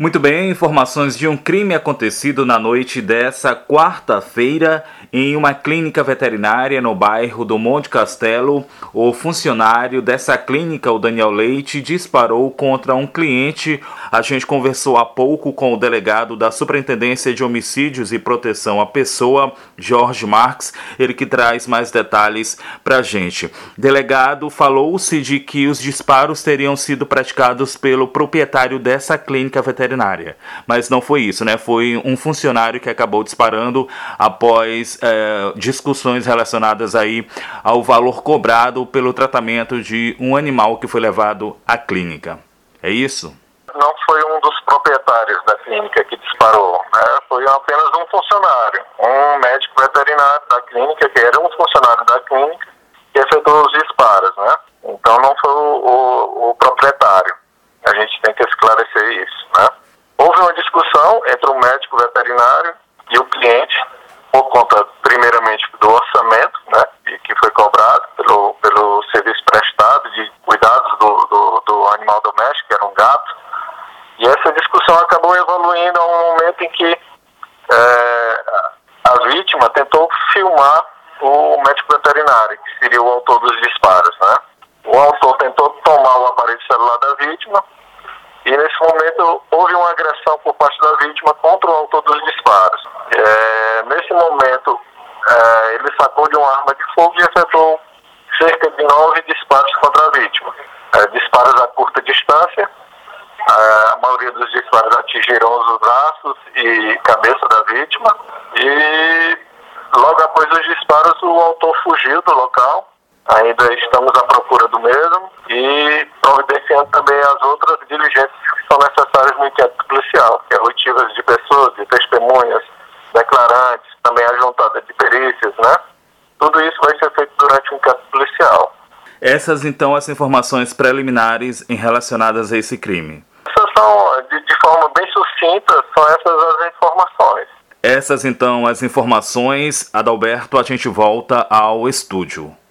Muito bem, informações de um crime acontecido na noite dessa quarta-feira em uma clínica veterinária no bairro do Monte Castelo. O funcionário dessa clínica, o Daniel Leite, disparou contra um cliente. A gente conversou há pouco com o delegado da Superintendência de Homicídios e Proteção à Pessoa, Jorge Marques, ele que traz mais detalhes para a gente. Delegado, falou-se de que os disparos teriam sido praticados pelo proprietário dessa clínica veterinária veterinária. Mas não foi isso, né? Foi um funcionário que acabou disparando após é, discussões relacionadas aí ao valor cobrado pelo tratamento de um animal que foi levado à clínica. É isso? Não foi um dos proprietários da clínica que disparou, né? foi apenas um funcionário, um médico veterinário da clínica, que era um funcionário da clínica, que efetuou os disparos, né? Então não foi o, o, o proprietário. A gente tem que esclarecer isso, né? Houve uma discussão entre o médico veterinário e o cliente, por conta, primeiramente, do orçamento, né, que foi cobrado pelo, pelo serviço prestado de cuidados do, do, do animal doméstico, que era um gato. E essa discussão acabou evoluindo a um momento em que é, a vítima tentou filmar o médico veterinário, que seria o autor dos disparos, né? O autor tentou tomar o aparelho celular da vítima, houve uma agressão por parte da vítima contra o autor dos disparos. É, nesse momento, é, ele sacou de uma arma de fogo e efetuou cerca de nove disparos contra a vítima. É, disparos a curta distância, é, a maioria dos disparos atingiram os braços e cabeça da vítima. E logo após os disparos, o autor fugiu do local. Ainda estamos à procura do mesmo e providenciando também as outras diligências que são necessárias oitivas de pessoas, de testemunhas, declarantes, também a juntada de perícias, né? Tudo isso vai ser feito durante o inquérito policial. Essas, então, as informações preliminares em relacionadas a esse crime? Essas são, de, de forma bem sucinta, são essas as informações. Essas, então, as informações. Adalberto, a gente volta ao estúdio.